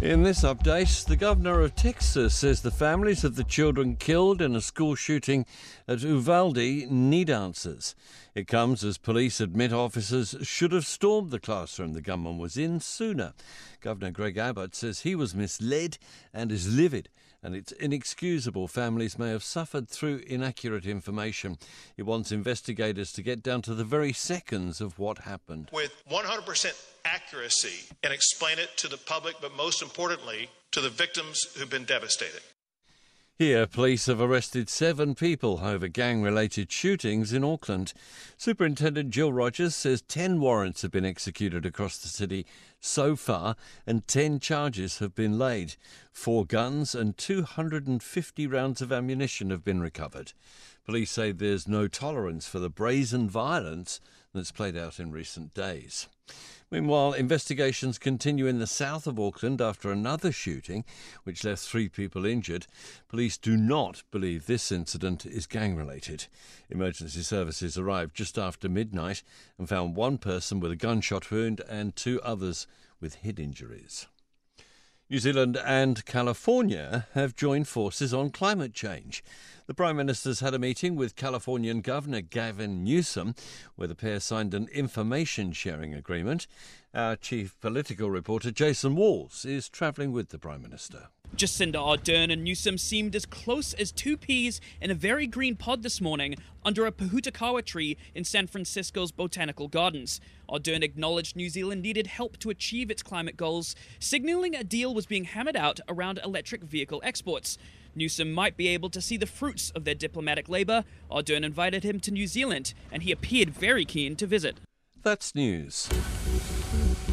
In this update, the governor of Texas says the families of the children killed in a school shooting at Uvalde need answers. It comes as police admit officers should have stormed the classroom the gunman was in sooner. Governor Greg Abbott says he was misled and is livid and it's inexcusable families may have suffered through inaccurate information. He wants investigators to get down to the very seconds of what happened. With 100% accuracy and explain it to the public, but most importantly, to the victims who've been devastated. Here, police have arrested seven people over gang related shootings in Auckland. Superintendent Jill Rogers says 10 warrants have been executed across the city so far and 10 charges have been laid. Four guns and 250 rounds of ammunition have been recovered. Police say there's no tolerance for the brazen violence that's played out in recent days. Meanwhile, investigations continue in the south of Auckland after another shooting, which left three people injured. Police do not believe this incident is gang related. Emergency services arrived just after midnight and found one person with a gunshot wound and two others with head injuries. New Zealand and California have joined forces on climate change. The Prime Minister's had a meeting with Californian Governor Gavin Newsom, where the pair signed an information sharing agreement. Our chief political reporter, Jason Walls, is travelling with the Prime Minister. Jacinda Ardern and Newsom seemed as close as two peas in a very green pod this morning under a Pohutukawa tree in San Francisco's Botanical Gardens. Ardern acknowledged New Zealand needed help to achieve its climate goals, signaling a deal was being hammered out around electric vehicle exports. Newsom might be able to see the fruits of their diplomatic labour. Ardern invited him to New Zealand, and he appeared very keen to visit. That's news.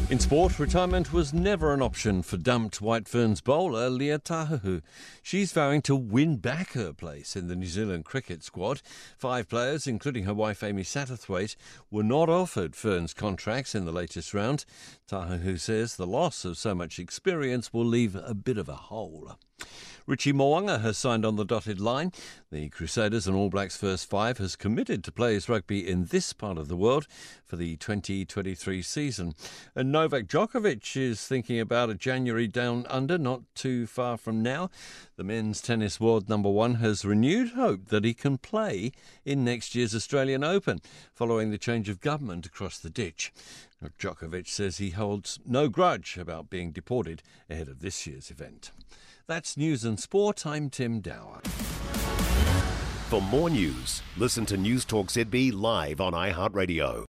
In sport, retirement was never an option for dumped White Ferns bowler Lea Tahuhu. She's vowing to win back her place in the New Zealand cricket squad. Five players, including her wife Amy Satterthwaite, were not offered Ferns contracts in the latest round. Tahuhu says the loss of so much experience will leave a bit of a hole. Richie Mo'unga has signed on the dotted line. The Crusaders and All Blacks first five has committed to play his rugby in this part of the world for the 2023 season. And Novak Djokovic is thinking about a January down under, not too far from now. The men's tennis world number one has renewed hope that he can play in next year's Australian Open following the change of government across the ditch. Djokovic says he holds no grudge about being deported ahead of this year's event. That's news and sport. I'm Tim Dower. For more news, listen to News Talk ZB live on iHeartRadio.